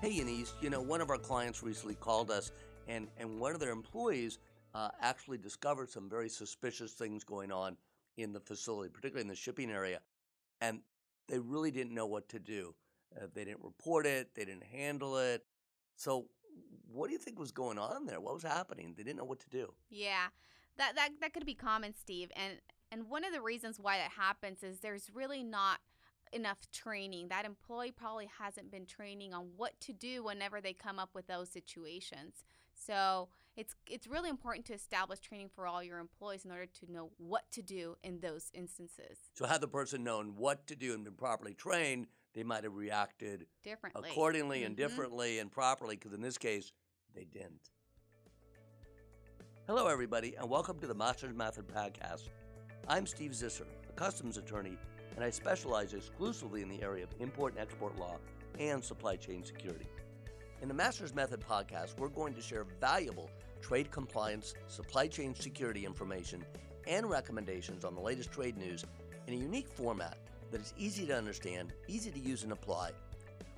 Hey, Eunice, you know, one of our clients recently called us, and, and one of their employees uh, actually discovered some very suspicious things going on in the facility, particularly in the shipping area. And they really didn't know what to do. Uh, they didn't report it, they didn't handle it. So, what do you think was going on there? What was happening? They didn't know what to do. Yeah, that that that could be common, Steve. And and one of the reasons why that happens is there's really not enough training. That employee probably hasn't been training on what to do whenever they come up with those situations. So it's it's really important to establish training for all your employees in order to know what to do in those instances. So had the person known what to do and been properly trained, they might have reacted differently, accordingly, mm-hmm. and differently and properly. Because in this case, they didn't. Hello, everybody, and welcome to the Masters Method podcast. I'm Steve Zisser, a customs attorney and I specialize exclusively in the area of import and export law and supply chain security. In the Masters Method podcast, we're going to share valuable trade compliance, supply chain security information, and recommendations on the latest trade news in a unique format that is easy to understand, easy to use and apply.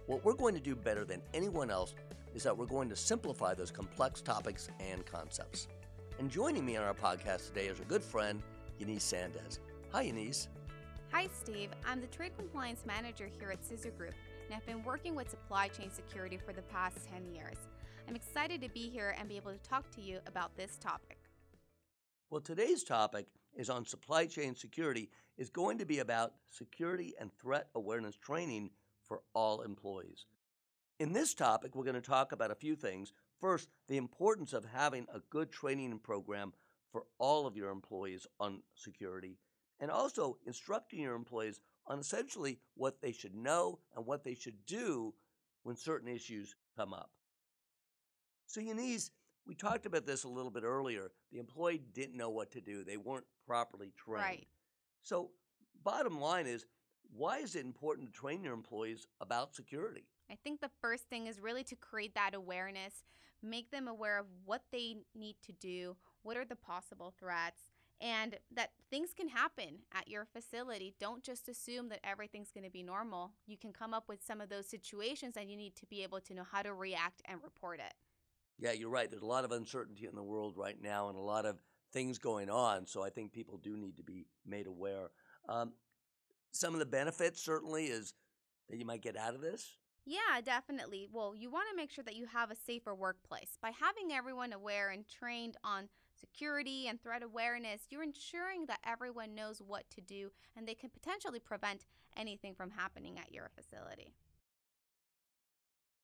What we're going to do better than anyone else is that we're going to simplify those complex topics and concepts. And joining me on our podcast today is a good friend, Eunice Sandez. Hi, Eunice. Hi, Steve. I'm the Trade Compliance Manager here at Zisser Group, and I've been working with supply chain security for the past 10 years. I'm excited to be here and be able to talk to you about this topic. Well, today's topic is on supply chain security is going to be about security and threat awareness training for all employees. In this topic, we're going to talk about a few things. First, the importance of having a good training program for all of your employees on security and also instructing your employees on essentially what they should know and what they should do when certain issues come up. So, Eunice, we talked about this a little bit earlier. The employee didn't know what to do, they weren't properly trained. Right. So, bottom line is why is it important to train your employees about security? I think the first thing is really to create that awareness, make them aware of what they need to do, what are the possible threats, and that things can happen at your facility. Don't just assume that everything's going to be normal. You can come up with some of those situations and you need to be able to know how to react and report it. Yeah, you're right. There's a lot of uncertainty in the world right now and a lot of things going on. So I think people do need to be made aware. Um, some of the benefits certainly is that you might get out of this. Yeah, definitely. Well, you want to make sure that you have a safer workplace. By having everyone aware and trained on security and threat awareness, you're ensuring that everyone knows what to do and they can potentially prevent anything from happening at your facility.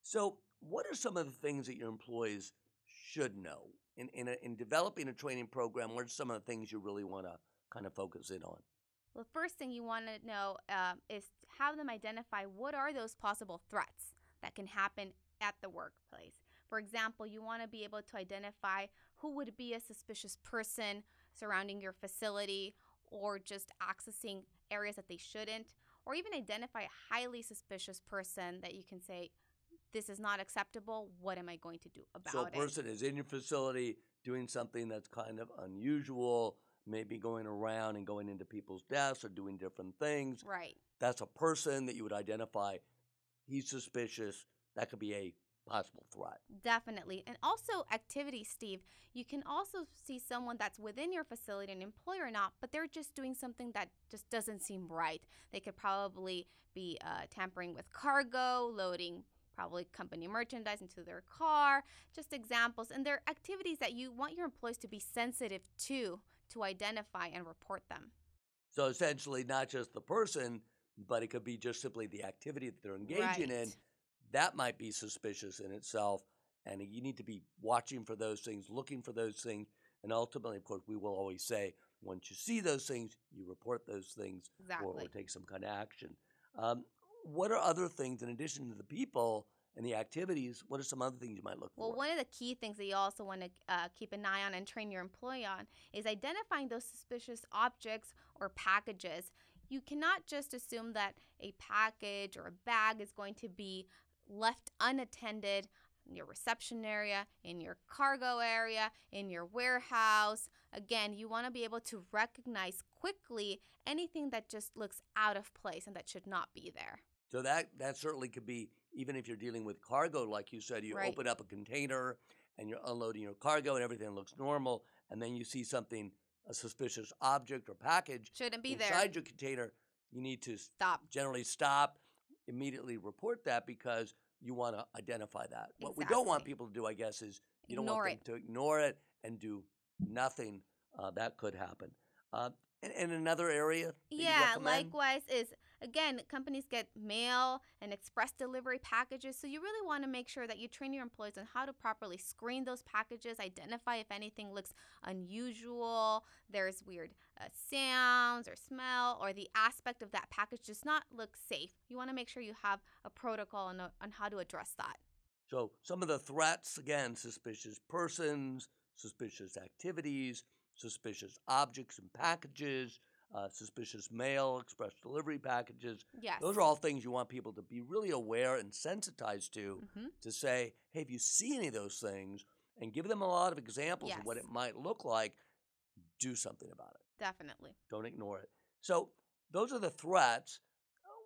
So, what are some of the things that your employees should know? In, in, a, in developing a training program, what are some of the things you really want to kind of focus in on? Well, the first thing you want to know um, is have them identify what are those possible threats that can happen at the workplace. For example, you want to be able to identify who would be a suspicious person surrounding your facility or just accessing areas that they shouldn't, or even identify a highly suspicious person that you can say, this is not acceptable. What am I going to do about it? So a person it? is in your facility doing something that's kind of unusual maybe going around and going into people's desks or doing different things. Right. That's a person that you would identify. He's suspicious. That could be a possible threat. Definitely. And also activity, Steve. You can also see someone that's within your facility, an employer or not, but they're just doing something that just doesn't seem right. They could probably be uh, tampering with cargo, loading probably company merchandise into their car, just examples. And they're activities that you want your employees to be sensitive to to identify and report them. So essentially, not just the person, but it could be just simply the activity that they're engaging right. in. That might be suspicious in itself. And you need to be watching for those things, looking for those things. And ultimately, of course, we will always say once you see those things, you report those things exactly. or, or, take some kind of action. Um, what are other things in addition to the people and the activities? What are some other things you might look well, for? Well, one of the key things that you also want to uh, keep an eye on and train your employee on is identifying those suspicious objects or packages. You cannot just assume that a package or a bag is going to be left unattended in your reception area, in your cargo area, in your warehouse. Again, you want to be able to recognize quickly anything that just looks out of place and that should not be there. So that that certainly could be even if you're dealing with cargo, like you said, you Right. open up a container and you're unloading your cargo and everything looks normal, and then you see something, a suspicious object or package Shouldn't be there. inside your container, you need to Stop. generally stop, immediately report that because you want to identify that. What we don't want people to do, I guess, is you don't Ignore want it. them to ignore it and do nothing. Uh, that could happen. Uh, and, and another area. Yeah, likewise is again, companies get mail and express delivery packages, so you really want to make sure that you train your employees on how to properly screen those packages, identify if anything looks unusual, there's weird uh, sounds or smell, or the aspect of that package does not look safe. You want to make sure you have a protocol on, on how to address that. So some of the threats again: suspicious persons, suspicious activities, suspicious objects and packages, uh, suspicious mail, express delivery packages. Yes. Those are all things you want people to be really aware and sensitized to. hmm To say, hey, if you see any of those things, and give them a lot of examples of what it might look like, do something about it. Definitely. Don't ignore it. So those are the threats.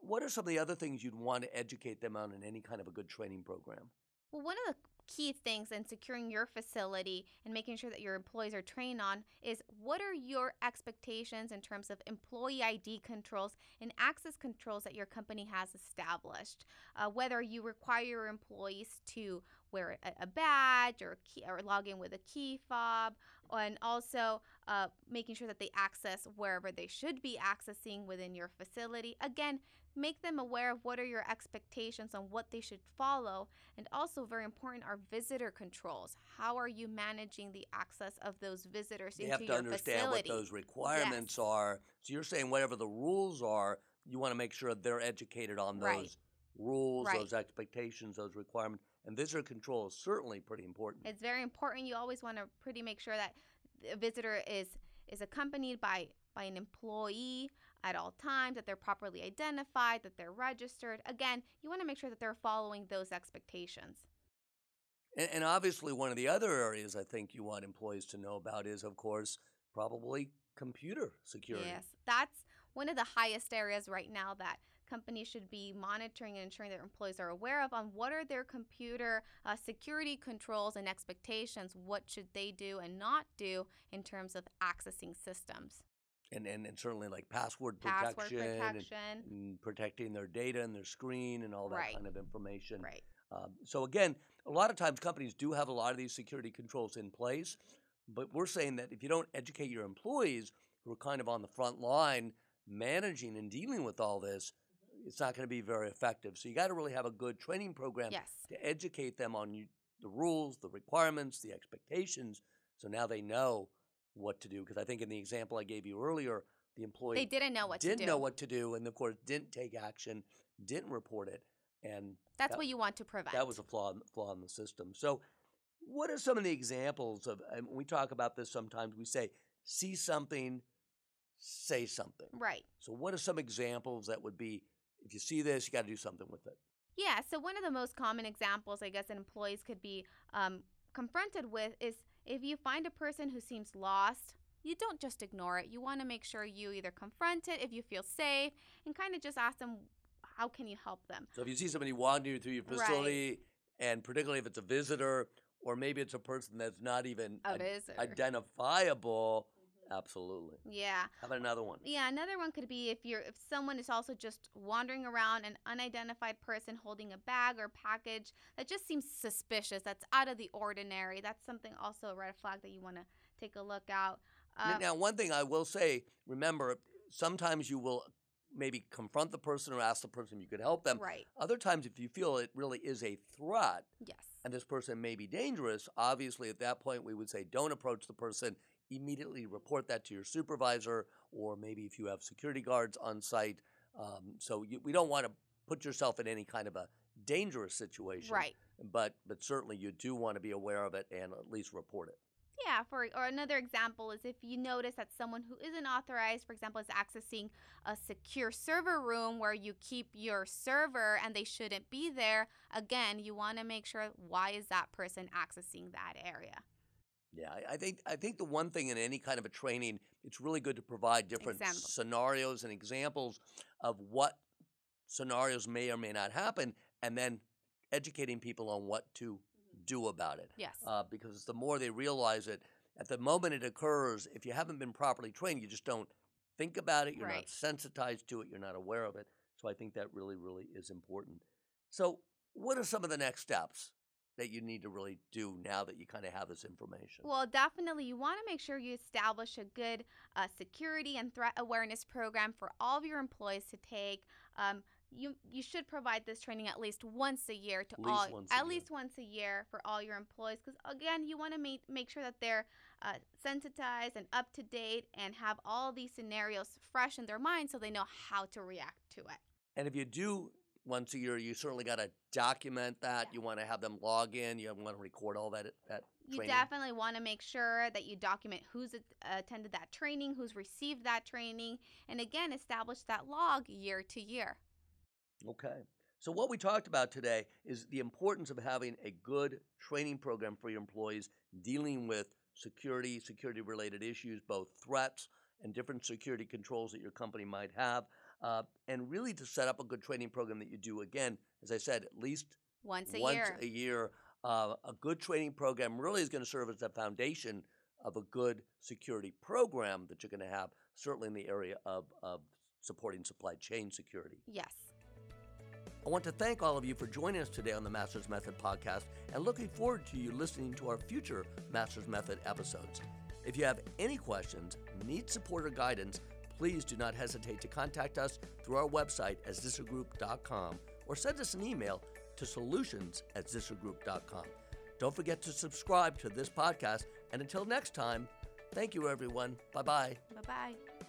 What are some of the other things you'd want to educate them on in any kind of a good training program? Well, one of the key things in securing your facility and making sure that your employees are trained on is what are your expectations in terms of employee ID controls and access controls that your company has established. Uh, whether you require your employees to wear a, a badge or, a key, or log in with a key fob, and also uh, making sure that they access wherever they should be accessing within your facility. Again, make them aware of what are your expectations on what they should follow and also, very important, are visitor controls. How are you managing the access of those visitors You into have to your understand facility? what those requirements Yes. are. So you're saying whatever the rules are, you want to make sure they're educated on those Right. rules, Right. those expectations, those requirements. And visitor control is certainly pretty important. It's very important. You always want to pretty make sure that a visitor is is accompanied by by an employee at all times, that they're properly identified, that they're registered. Again, you want to make sure that they're following those expectations. And, and obviously, one of the other areas I think you want employees to know about is, of course, probably computer security. Yes, that's one of the highest areas right now that companies should be monitoring and ensuring their employees are aware of on what are their computer uh, security controls and expectations. What should they do and not do in terms of accessing systems? And, and, and certainly like password Password protection, and- And, protecting their data and their screen and all that Right. kind of information. Right. Um, so again, a lot of times companies do have a lot of these security controls in place, but we're saying that if you don't educate your employees who are kind of on the front line managing and dealing with all this, it's not going to be very effective. So you got to really have a good training program Yes. to educate them on you, the rules, the requirements, the expectations, so now they know what to do. Because I think in the example I gave you earlier, the employee They didn't know what didn't to do. know what to do, and of course didn't take action, didn't report it, and That's that- what you want to prevent. that was a flaw in, flaw in the system. So, what are some of the examples of? And we talk about this sometimes. We say, "See something, say something." right. So, what are some examples that would be? If you see this, you got to do something with it. Yeah, so one of the most common examples, I guess, that employees could be um, confronted with is if you find a person who seems lost, you don't just ignore it. You want to make sure you either confront it if you feel safe and kind of just ask them, how can you help them? So, if you see somebody wandering through your Right. facility, and particularly if it's a visitor, or maybe it's a person that's not even A id- identifiable, absolutely. Yeah. How about another one? Yeah, another one could be if you're if someone is also just wandering around an unidentified person holding a bag or package that just seems suspicious, that's out of the ordinary. That's something also a red flag that you want to take a look out. Um, now, one thing I will say, remember, sometimes you will maybe confront the person or ask the person if you could help them. right. Other times, if you feel it really is a threat Yes. and this person may be dangerous, obviously at that point we would say don't approach the person. Immediately report that to your supervisor, or maybe if you have security guards on site. Um, so you, we don't want to put yourself in any kind of a dangerous situation. Right. But but certainly you do want to be aware of it and at least report it. Yeah, for or another example is if you notice that someone who isn't authorized, for example, is accessing a secure server room where you keep your server and they shouldn't be there, again, you want to make sure why is that person accessing that area. Yeah, I, think I think the one thing in any kind of a training, it's really good to provide different Examples. scenarios and examples of what scenarios may or may not happen, and then educating people on what to do about it. Yes. Uh, because the more they realize it, at the moment it occurs, if you haven't been properly trained, you just don't think about it. You're Right. not sensitized to it. You're not aware of it. So I think that really, really is important. So, what are some of the next steps that you need to really do now that you kind of have this information? Well, definitely, you want to make sure you establish a good uh, security and threat awareness program for all of your employees to take. Um, you you should provide this training at least once a year to least all at year. least once a year for all your employees because again you want to make make sure that they're uh, sensitized and up to date and have all these scenarios fresh in their mind so they know how to react to it. And if you do once a year, you certainly got to document that. Yeah. You want to have them log in. You want to record all that. That You training. definitely want to make sure that you document who's attended that training, who's received that training, and again, establish that log year to year. Okay. So, what we talked about today is the importance of having a good training program for your employees dealing with security, security related issues, both threats and different security controls that your company might have, uh, and really to set up a good training program that you do, again, as I said, at least Once a once year. a year. Uh, a good training program really is going to serve as the foundation of a good security program that you're going to have, certainly in the area of, of supporting supply chain security. yes. I want to thank all of you for joining us today on the Masters Method podcast and looking forward to you listening to our future Masters Method episodes. If you have any questions, need support or guidance, please do not hesitate to contact us through our website at zissergroup.com or send us an email to solutions at zissergroup.com. Don't forget to subscribe to this podcast, and until next time, thank you everyone. Bye bye. Bye bye.